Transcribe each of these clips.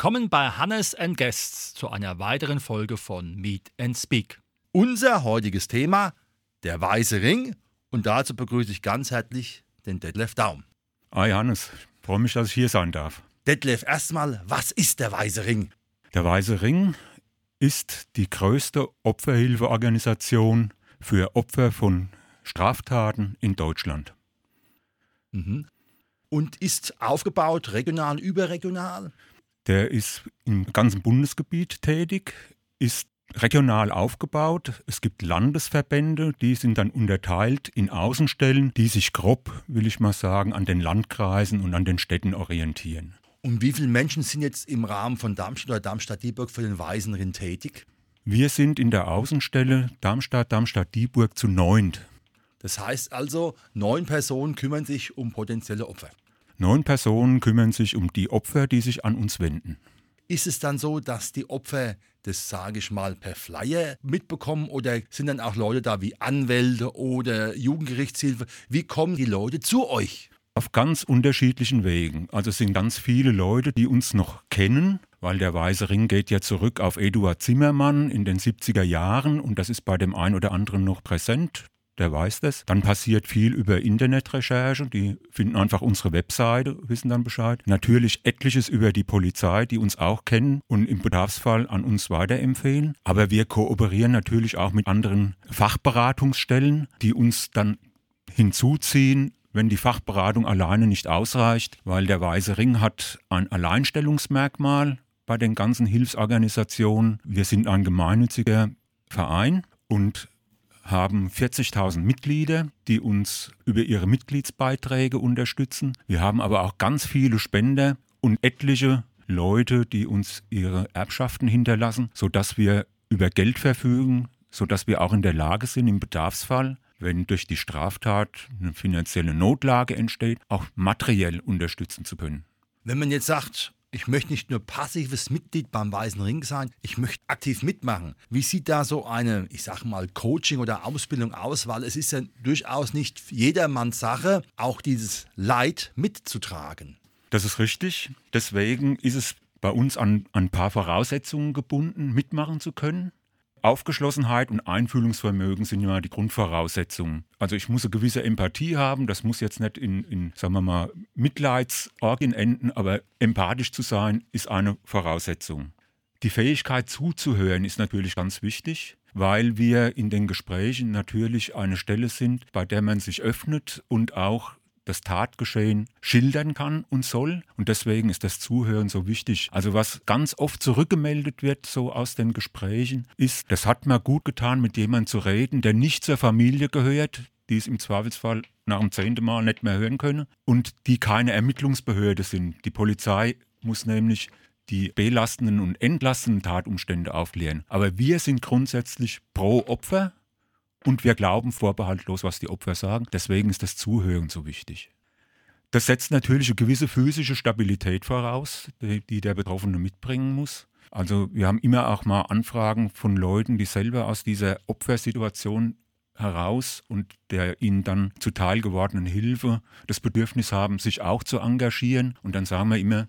Willkommen bei Hannes Guests zu einer weiteren Folge von Meet and Speak. Unser heutiges Thema, der weiße Ring. Und dazu begrüße ich ganz herzlich den Detlef Daum. Hi Hannes, freue mich, dass ich hier sein darf. Detlef, erstmal, was ist der weiße Ring? Der weiße Ring ist die größte Opferhilfeorganisation für Opfer von Straftaten in Deutschland. Mhm. Und ist aufgebaut regional, überregional? Der ist im ganzen Bundesgebiet tätig, ist regional aufgebaut. Es gibt Landesverbände, die sind dann unterteilt in Außenstellen, die sich grob, will ich mal sagen, an den Landkreisen und an den Städten orientieren. Und wie viele Menschen sind jetzt im Rahmen von Darmstadt oder Darmstadt-Dieburg für den Weisenring tätig? Wir sind in der Außenstelle Darmstadt, Darmstadt-Dieburg zu neunt. Das heißt also, neun Personen kümmern sich um potenzielle Opfer. Neun Personen kümmern sich um die Opfer, die sich an uns wenden. Ist es dann so, dass die Opfer das, sage ich mal, per Flyer mitbekommen oder sind dann auch Leute da wie Anwälte oder Jugendgerichtshilfe? Wie kommen die Leute zu euch? Auf ganz unterschiedlichen Wegen. Also es sind ganz viele Leute, die uns noch kennen, weil der Weiße Ring geht ja zurück auf Eduard Zimmermann in den 70er Jahren und das ist bei dem einen oder anderen noch präsent der weiß das. Dann passiert viel über Internetrecherche, die finden einfach unsere Webseite, wissen dann Bescheid. Natürlich etliches über die Polizei, die uns auch kennen und im Bedarfsfall an uns weiterempfehlen. Aber wir kooperieren natürlich auch mit anderen Fachberatungsstellen, die uns dann hinzuziehen, wenn die Fachberatung alleine nicht ausreicht, weil der Weiße Ring hat ein Alleinstellungsmerkmal bei den ganzen Hilfsorganisationen. Wir sind ein gemeinnütziger Verein und haben 40.000 Mitglieder, die uns über ihre Mitgliedsbeiträge unterstützen. Wir haben aber auch ganz viele Spender und etliche Leute, die uns ihre Erbschaften hinterlassen, sodass wir über Geld verfügen, sodass wir auch in der Lage sind, im Bedarfsfall, wenn durch die Straftat eine finanzielle Notlage entsteht, auch materiell unterstützen zu können. Wenn man jetzt sagt, ich möchte nicht nur passives Mitglied beim Weißen Ring sein, ich möchte aktiv mitmachen. Wie sieht da so eine, ich sage mal, Coaching oder Ausbildung aus? Weil es ist ja durchaus nicht jedermanns Sache, auch dieses Leid mitzutragen. Das ist richtig. Deswegen ist es bei uns an, an ein paar Voraussetzungen gebunden, mitmachen zu können. Aufgeschlossenheit und Einfühlungsvermögen sind ja die Grundvoraussetzungen. Also ich muss eine gewisse Empathie haben, das muss jetzt nicht in, in sagen wir mal, Mitleidsorgien enden, aber empathisch zu sein ist eine Voraussetzung. Die Fähigkeit zuzuhören ist natürlich ganz wichtig, weil wir in den Gesprächen natürlich eine Stelle sind, bei der man sich öffnet und auch das Tatgeschehen schildern kann und soll. Und deswegen ist das Zuhören so wichtig. Also was ganz oft zurückgemeldet wird, so aus den Gesprächen, ist, das hat mir gut getan, mit jemandem zu reden, der nicht zur Familie gehört, die es im Zweifelsfall nach dem zehnten Mal nicht mehr hören können und die keine Ermittlungsbehörde sind. Die Polizei muss nämlich die belastenden und entlastenden Tatumstände aufklären. Aber wir sind grundsätzlich pro Opfer und wir glauben vorbehaltlos, was die Opfer sagen. Deswegen ist das Zuhören so wichtig. Das setzt natürlich eine gewisse physische Stabilität voraus, die der Betroffene mitbringen muss. Also wir haben immer auch mal Anfragen von Leuten, die selber aus dieser Opfersituation heraus und der ihnen dann zuteil gewordenen Hilfe das Bedürfnis haben, sich auch zu engagieren. Und dann sagen wir immer,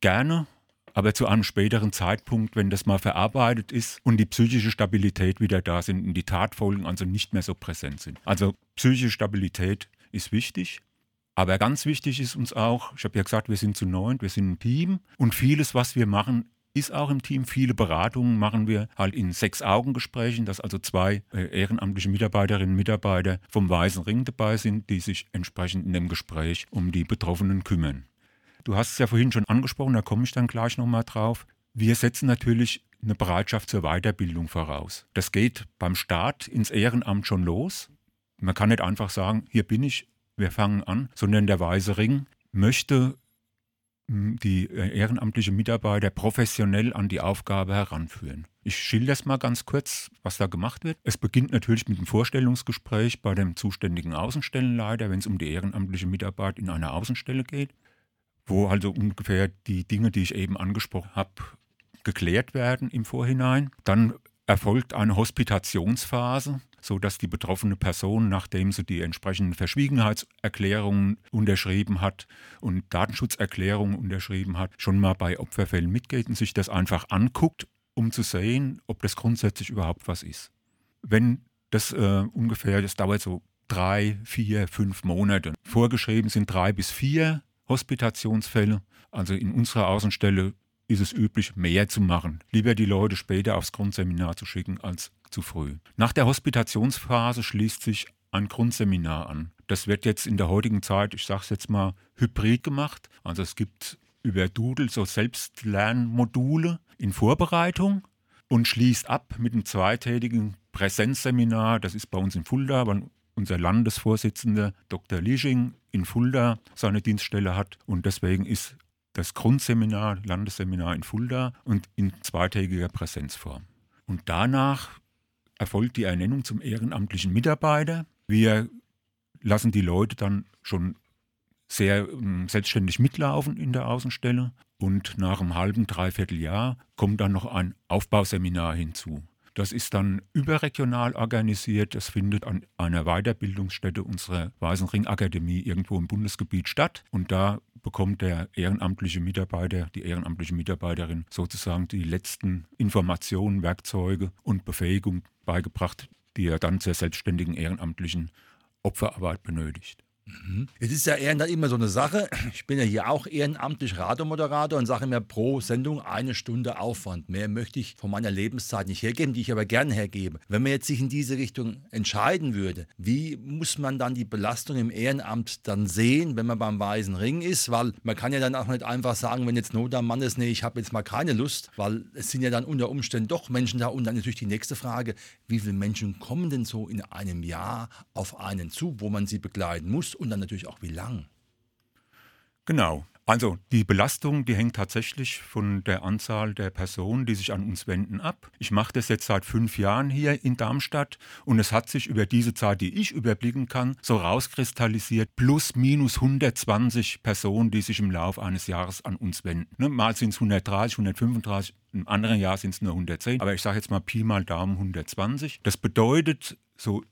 gerne, aber zu einem späteren Zeitpunkt, wenn das mal verarbeitet ist und die psychische Stabilität wieder da sind und die Tatfolgen also nicht mehr so präsent sind. Also psychische Stabilität ist wichtig. Aber ganz wichtig ist uns auch, ich habe ja gesagt, wir sind zu neunt, wir sind ein Team und vieles, was wir machen, ist auch im Team. Viele Beratungen machen wir halt in Sechs-Augen-Gesprächen, dass also zwei äh, ehrenamtliche Mitarbeiterinnen und Mitarbeiter vom Weißen Ring dabei sind, die sich entsprechend in dem Gespräch um die Betroffenen kümmern. Du hast es ja vorhin schon angesprochen, da komme ich dann gleich nochmal drauf. Wir setzen natürlich eine Bereitschaft zur Weiterbildung voraus. Das geht beim Start ins Ehrenamt schon los. Man kann nicht einfach sagen, hier bin ich, wir fangen an, sondern der Weiße Ring möchte die äh, ehrenamtliche Mitarbeiter professionell an die Aufgabe heranführen. Ich schilder es mal ganz kurz, was da gemacht wird. Es beginnt natürlich mit einem Vorstellungsgespräch bei dem zuständigen Außenstellenleiter, wenn es um die ehrenamtliche Mitarbeit in einer Außenstelle geht, wo also ungefähr die Dinge, die ich eben angesprochen habe, geklärt werden im Vorhinein. Dann erfolgt eine Hospitationsphase, sodass die betroffene Person, nachdem sie die entsprechenden Verschwiegenheitserklärungen unterschrieben hat und Datenschutzerklärungen unterschrieben hat, schon mal bei Opferfällen mitgeht und sich das einfach anguckt, um zu sehen, ob das grundsätzlich überhaupt was ist. Wenn das äh, ungefähr, das dauert so drei, vier, fünf Monate. Vorgeschrieben sind drei bis vier Hospitationsfälle. Also in unserer Außenstelle ist es üblich, mehr zu machen. Lieber die Leute später aufs Grundseminar zu schicken als zu früh. Nach der Hospitationsphase schließt sich ein Grundseminar an. Das wird jetzt in der heutigen Zeit, ich sage es jetzt mal, hybrid gemacht. Also es gibt über Doodle so Selbstlernmodule in Vorbereitung und schließt ab mit einem zweitägigen Präsenzseminar. Das ist bei uns in Fulda, unser Landesvorsitzender Dr. Lisching in Fulda seine Dienststelle hat. Und deswegen ist das Grundseminar, Landesseminar in Fulda und in zweitägiger Präsenzform. Und danach erfolgt die Ernennung zum ehrenamtlichen Mitarbeiter. Wir lassen die Leute dann schon sehr ähm, selbstständig mitlaufen in der Außenstelle und nach einem halben, dreiviertel Jahr kommt dann noch ein Aufbauseminar hinzu. Das ist dann überregional organisiert. Das findet an einer Weiterbildungsstätte unserer Weißenring Akademie irgendwo im Bundesgebiet statt. Und da bekommt der ehrenamtliche Mitarbeiter, die ehrenamtliche Mitarbeiterin sozusagen die letzten Informationen, Werkzeuge und Befähigung beigebracht, die er dann zur selbstständigen ehrenamtlichen Opferarbeit benötigt. Mhm. Es ist ja eher immer so eine Sache. Ich bin ja hier auch ehrenamtlich Radiomoderator und sage mir pro Sendung eine Stunde Aufwand. Mehr möchte ich von meiner Lebenszeit nicht hergeben, die ich aber gerne hergebe. Wenn man jetzt sich in diese Richtung entscheiden würde, wie muss man dann die Belastung im Ehrenamt dann sehen, wenn man beim Weißen Ring ist? Weil man kann ja dann auch nicht einfach sagen, wenn jetzt Not am Mann ist, nee, ich habe jetzt mal keine Lust, weil es sind ja dann unter Umständen doch Menschen da. Und dann natürlich die nächste Frage, wie viele Menschen kommen denn so in einem Jahr auf einen zu, wo man sie begleiten muss? Und dann natürlich auch wie lang. Genau. Also die Belastung, die hängt tatsächlich von der Anzahl der Personen, die sich an uns wenden, ab. Ich mache das jetzt seit fünf Jahren hier in Darmstadt und es hat sich über diese Zeit, die ich überblicken kann, so rauskristallisiert, plus minus 120 Personen, die sich im Laufe eines Jahres an uns wenden. Ne, mal sind es 130, 135, im anderen Jahr sind es nur 110, aber ich sage jetzt mal Pi mal Daumen 120. Das bedeutet, so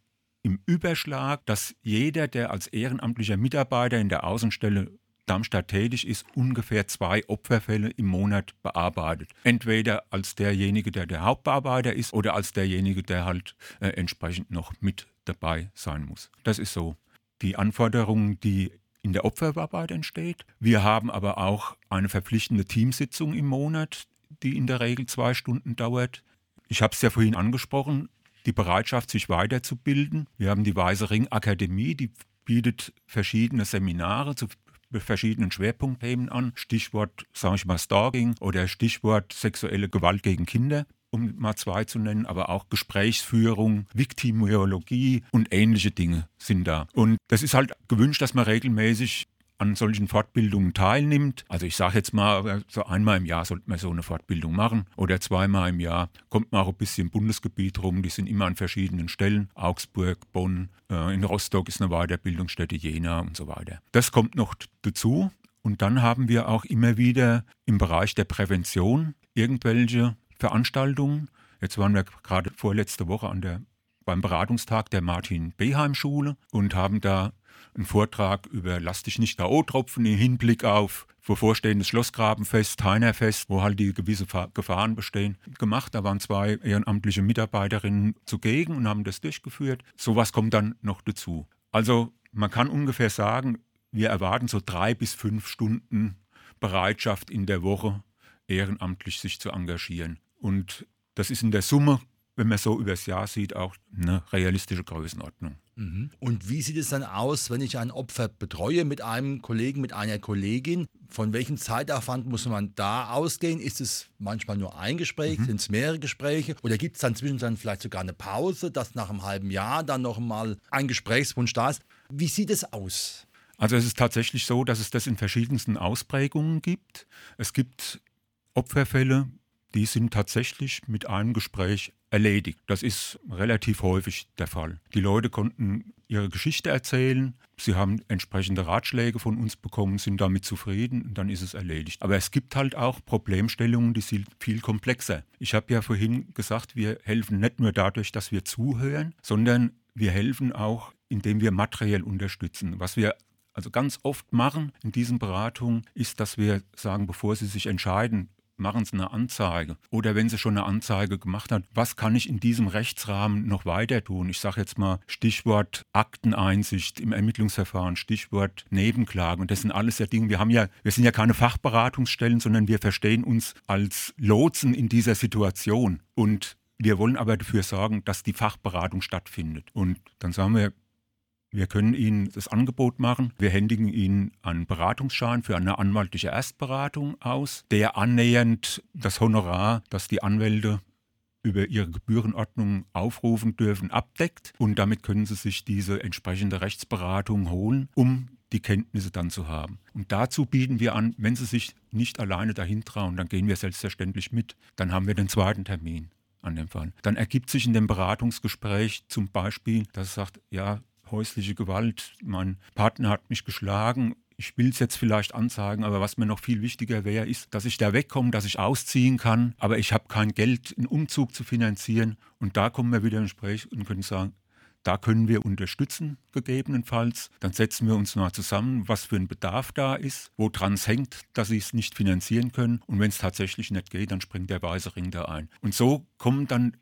im Überschlag, dass jeder, der als ehrenamtlicher Mitarbeiter in der Außenstelle Darmstadt tätig ist, ungefähr zwei Opferfälle im Monat bearbeitet. Entweder als derjenige, der der Hauptbearbeiter ist, oder als derjenige, der halt äh, entsprechend noch mit dabei sein muss. Das ist so die Anforderung, die in der Opferarbeit entsteht. Wir haben aber auch eine verpflichtende Teamsitzung im Monat, die in der Regel zwei Stunden dauert. Ich habe es ja vorhin angesprochen, die Bereitschaft, sich weiterzubilden. Wir haben die Weiße Ring Akademie, die bietet verschiedene Seminare zu verschiedenen Schwerpunktthemen an. Stichwort, sage ich mal, Stalking oder Stichwort sexuelle Gewalt gegen Kinder um mal zwei zu nennen, aber auch Gesprächsführung, Viktimologie und ähnliche Dinge sind da. Und das ist halt gewünscht, dass man regelmäßig an solchen Fortbildungen teilnimmt. Also ich sage jetzt mal, so einmal im Jahr sollte man so eine Fortbildung machen oder zweimal im Jahr. Kommt man auch ein bisschen im Bundesgebiet rum, die sind immer an verschiedenen Stellen. Augsburg, Bonn, äh, in Rostock ist eine Weiterbildungsstätte, Jena und so weiter. Das kommt noch dazu. Und dann haben wir auch immer wieder im Bereich der Prävention irgendwelche Veranstaltungen. Jetzt waren wir gerade vorletzte Woche an der beim Beratungstag der Martin Beheim Schule und haben da einen Vortrag über Lass dich nicht K.O. tropfen im Hinblick auf bevorstehendes Schlossgrabenfest, Heinerfest, wo halt die gewisse Gefahren bestehen, gemacht. Da waren zwei ehrenamtliche Mitarbeiterinnen zugegen und haben das durchgeführt. Sowas kommt dann noch dazu. Also man kann ungefähr sagen, wir erwarten so drei bis fünf Stunden Bereitschaft in der Woche, ehrenamtlich sich zu engagieren. Und das ist in der Summe, wenn man so übers Jahr sieht, auch eine realistische Größenordnung. Mhm. Und wie sieht es dann aus, wenn ich ein Opfer betreue mit einem Kollegen, mit einer Kollegin? Von welchem Zeitaufwand muss man da ausgehen? Ist es manchmal nur ein Gespräch? Mhm. Sind es mehrere Gespräche? Oder gibt es dann zwischendrin vielleicht sogar eine Pause, dass nach einem halben Jahr dann noch mal ein Gesprächswunsch da ist? Wie sieht es aus? Also es ist tatsächlich so, dass es das in verschiedensten Ausprägungen gibt. Es gibt Opferfälle, die sind tatsächlich mit einem Gespräch erledigt. Das ist relativ häufig der Fall. Die Leute konnten ihre Geschichte erzählen, sie haben entsprechende Ratschläge von uns bekommen, sind damit zufrieden und dann ist es erledigt. Aber es gibt halt auch Problemstellungen, die sind viel komplexer. Ich habe ja vorhin gesagt, wir helfen nicht nur dadurch, dass wir zuhören, sondern wir helfen auch, indem wir materiell unterstützen. Was wir also ganz oft machen in diesen Beratungen, ist, dass wir sagen, bevor Sie sich entscheiden, machen Sie eine Anzeige. Oder wenn Sie schon eine Anzeige gemacht haben, was kann ich in diesem Rechtsrahmen noch weiter tun? Ich sage jetzt mal Stichwort Akteneinsicht im Ermittlungsverfahren, Stichwort Nebenklagen. Und das sind alles ja Dinge, wir haben ja, wir sind ja keine Fachberatungsstellen, sondern wir verstehen uns als Lotsen in dieser Situation. Und wir wollen aber dafür sorgen, dass die Fachberatung stattfindet. Und dann sagen wir, wir können Ihnen das Angebot machen. Wir händigen Ihnen einen Beratungsschein für eine anwaltliche Erstberatung aus, der annähernd das Honorar, das die Anwälte über ihre Gebührenordnung aufrufen dürfen, abdeckt. Und damit können Sie sich diese entsprechende Rechtsberatung holen, um die Kenntnisse dann zu haben. Und dazu bieten wir an, wenn Sie sich nicht alleine dahin trauen, dann gehen wir selbstverständlich mit. Dann haben wir den zweiten Termin an dem Fall. Dann ergibt sich in dem Beratungsgespräch zum Beispiel, dass es sagt, ja, häusliche Gewalt, mein Partner hat mich geschlagen, ich will es jetzt vielleicht anzeigen, aber was mir noch viel wichtiger wäre, ist, dass ich da wegkomme, dass ich ausziehen kann, aber ich habe kein Geld, einen Umzug zu finanzieren. Und da kommen wir wieder ins Gespräch und können sagen, da können wir unterstützen, gegebenenfalls. Dann setzen wir uns mal zusammen, was für ein Bedarf da ist, woran es hängt, dass sie es nicht finanzieren können. Und wenn es tatsächlich nicht geht, dann springt der weiße Ring da ein. Und so kommen dann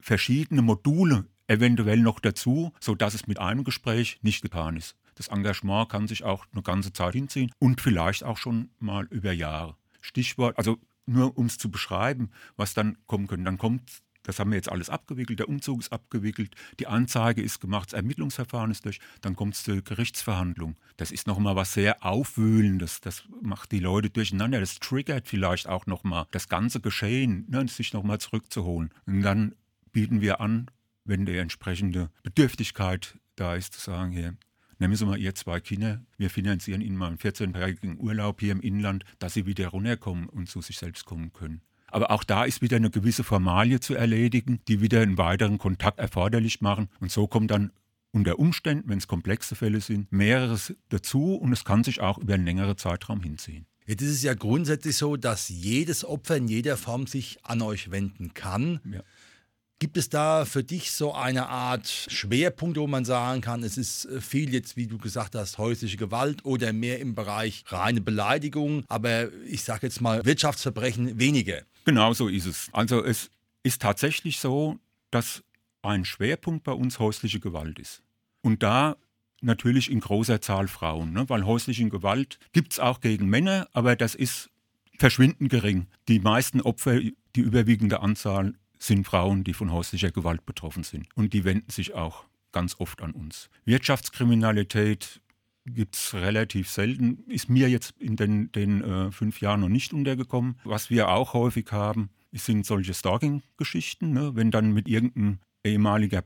verschiedene Module eventuell noch dazu, sodass es mit einem Gespräch nicht getan ist. Das Engagement kann sich auch eine ganze Zeit hinziehen und vielleicht auch schon mal über Jahre. Stichwort, also nur um es zu beschreiben, was dann kommen könnte. Dann kommt, das haben wir jetzt alles abgewickelt, der Umzug ist abgewickelt, die Anzeige ist gemacht, das Ermittlungsverfahren ist durch, dann kommt es zur Gerichtsverhandlung. Das ist nochmal was sehr Aufwühlendes, das macht die Leute durcheinander, das triggert vielleicht auch nochmal das ganze Geschehen, ne, sich nochmal zurückzuholen. Und dann bieten wir an, wenn die entsprechende Bedürftigkeit da ist, zu sagen, hier, nehmen Sie mal Ihr zwei Kinder, wir finanzieren Ihnen mal einen 14-tägigen Urlaub hier im Inland, dass Sie wieder runterkommen und zu sich selbst kommen können. Aber auch da ist wieder eine gewisse Formalie zu erledigen, die wieder einen weiteren Kontakt erforderlich machen. Und so kommt dann unter Umständen, wenn es komplexe Fälle sind, mehreres dazu und es kann sich auch über einen längeren Zeitraum hinziehen. Jetzt ist es ja grundsätzlich so, dass jedes Opfer in jeder Form sich an euch wenden kann. Ja. Gibt es da für dich so eine Art Schwerpunkt, wo man sagen kann, es ist äh, viel jetzt, wie du gesagt hast, häusliche Gewalt oder mehr im Bereich reine Beleidigung, aber ich sage jetzt mal Wirtschaftsverbrechen weniger? Genau so ist es. Also es ist tatsächlich so, dass ein Schwerpunkt bei uns häusliche Gewalt ist. Und da natürlich in großer Zahl Frauen, ne? weil häusliche Gewalt gibt es auch gegen Männer, aber das ist verschwindend gering. Die meisten Opfer, die überwiegende Anzahl sind Frauen, die von häuslicher Gewalt betroffen sind. Und die wenden sich auch ganz oft an uns. Wirtschaftskriminalität gibt es relativ selten, ist mir jetzt in den, den äh, fünf Jahren noch nicht untergekommen. Was wir auch häufig haben, sind solche Stalking-Geschichten, ne? wenn dann mit irgendeinem ehemaliger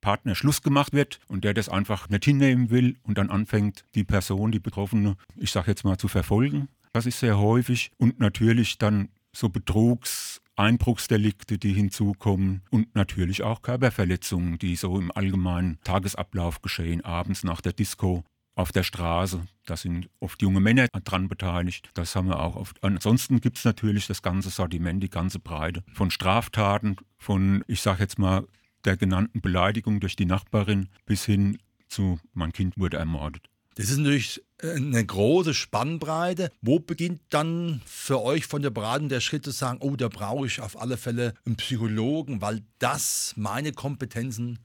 Partner Schluss gemacht wird und der das einfach nicht hinnehmen will und dann anfängt, die Person, die Betroffene, ich sage jetzt mal, zu verfolgen. Das ist sehr häufig und natürlich dann so Betrugs- Einbruchsdelikte, die hinzukommen und natürlich auch Körperverletzungen, die so im allgemeinen Tagesablauf geschehen, abends nach der Disco auf der Straße. Da sind oft junge Männer dran beteiligt. Das haben wir auch oft. Ansonsten gibt es natürlich das ganze Sortiment, die ganze Breite von Straftaten, von, ich sage jetzt mal, der genannten Beleidigung durch die Nachbarin bis hin zu, mein Kind wurde ermordet. Das ist natürlich eine große Spannbreite. Wo beginnt dann für euch von der Beratung der Schritt zu sagen, oh, da brauche ich auf alle Fälle einen Psychologen, weil das meine Kompetenzen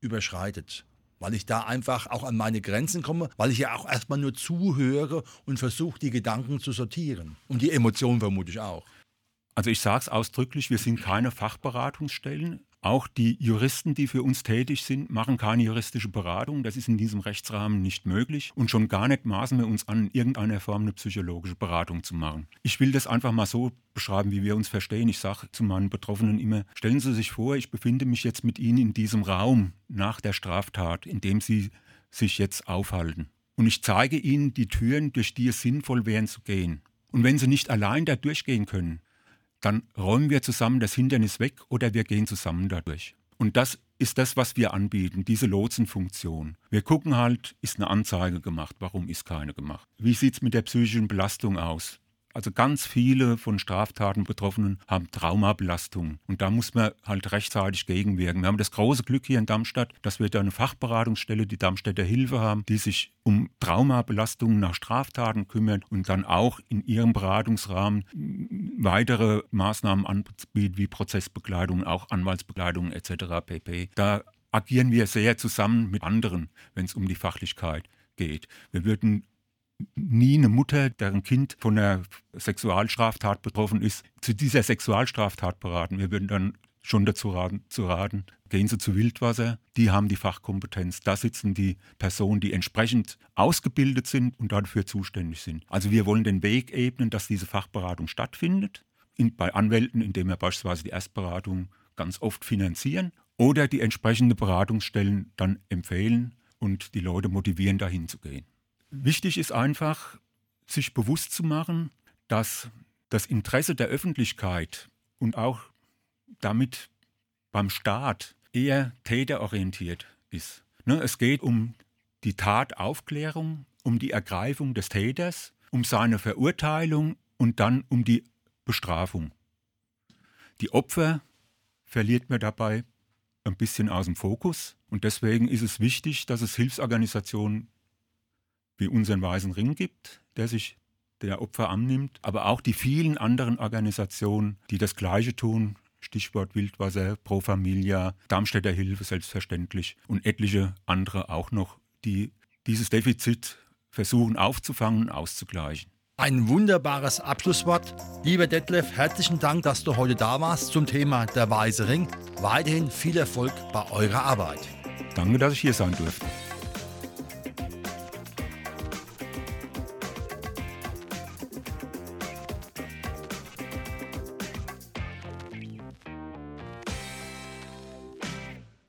überschreitet? Weil ich da einfach auch an meine Grenzen komme, weil ich ja auch erstmal nur zuhöre und versuche, die Gedanken zu sortieren. Und die Emotionen vermute ich auch. Also ich sage es ausdrücklich, wir sind keine Fachberatungsstellen. Auch die Juristen, die für uns tätig sind, machen keine juristische Beratung. Das ist in diesem Rechtsrahmen nicht möglich. Und schon gar nicht maßen wir uns an, in irgendeiner Form eine psychologische Beratung zu machen. Ich will das einfach mal so beschreiben, wie wir uns verstehen. Ich sage zu meinen Betroffenen immer, stellen Sie sich vor, ich befinde mich jetzt mit Ihnen in diesem Raum nach der Straftat, in dem Sie sich jetzt aufhalten. und ich zeige ihnen die Türen, durch die es sinnvoll wäre zu gehen. Und wenn sie nicht allein da durchgehen können, dann räumen wir zusammen das Hindernis weg oder wir gehen zusammen dadurch. Und das ist das, was wir anbieten, diese Lotsenfunktion. Wir gucken halt, ist eine Anzeige gemacht, warum ist keine gemacht? Wie sieht es mit der psychischen Belastung aus? Also ganz viele von Straftaten Betroffenen haben Traumabelastung. Und da muss man halt rechtzeitig gegenwirken. Wir haben das große Glück hier in Darmstadt, dass wir da eine Fachberatungsstelle, die Darmstädter Hilfe haben, die sich um Traumabelastungen nach Straftaten kümmert und dann auch in ihrem Beratungsrahmen weitere Maßnahmen anbietet, wie Prozessbegleitung, auch Anwaltsbegleitung etc. pp. Da agieren wir sehr zusammen mit anderen, wenn es um die Fachlichkeit geht. Wir würden nie eine Mutter, deren Kind von einer Sexualstraftat betroffen ist, zu dieser Sexualstraftat beraten. Wir würden dann schon dazu raten, zu raten, gehen Sie zu Wildwasser, die haben die Fachkompetenz. Da sitzen die Personen, die entsprechend ausgebildet sind und dafür zuständig sind. Also wir wollen den Weg ebnen, dass diese Fachberatung stattfindet. In, bei Anwälten, indem wir beispielsweise die Erstberatung ganz oft finanzieren oder die entsprechende Beratungsstellen dann empfehlen und die Leute motivieren, dahin zu gehen. Wichtig ist einfach, sich bewusst zu machen, dass das Interesse der Öffentlichkeit und auch damit beim Staat eher täterorientiert ist. Ne, es geht um die Tataufklärung, um die Ergreifung des Täters, um seine Verurteilung und dann um die Bestrafung. Die Opfer verliert man dabei ein bisschen aus dem Fokus und deswegen ist es wichtig, dass es Hilfsorganisationen wie unseren Weißen Ring gibt, der sich der Opfer annimmt, aber auch die vielen anderen Organisationen, die das Gleiche tun. Stichwort Wildwasser, Pro Familia, Darmstädter Hilfe selbstverständlich und etliche andere auch noch, die dieses Defizit versuchen aufzufangen und auszugleichen. Ein wunderbares Abschlusswort. Lieber Detlef, herzlichen Dank, dass du heute da warst zum Thema der Weiße Ring. Weiterhin viel Erfolg bei eurer Arbeit. Danke, dass ich hier sein durfte.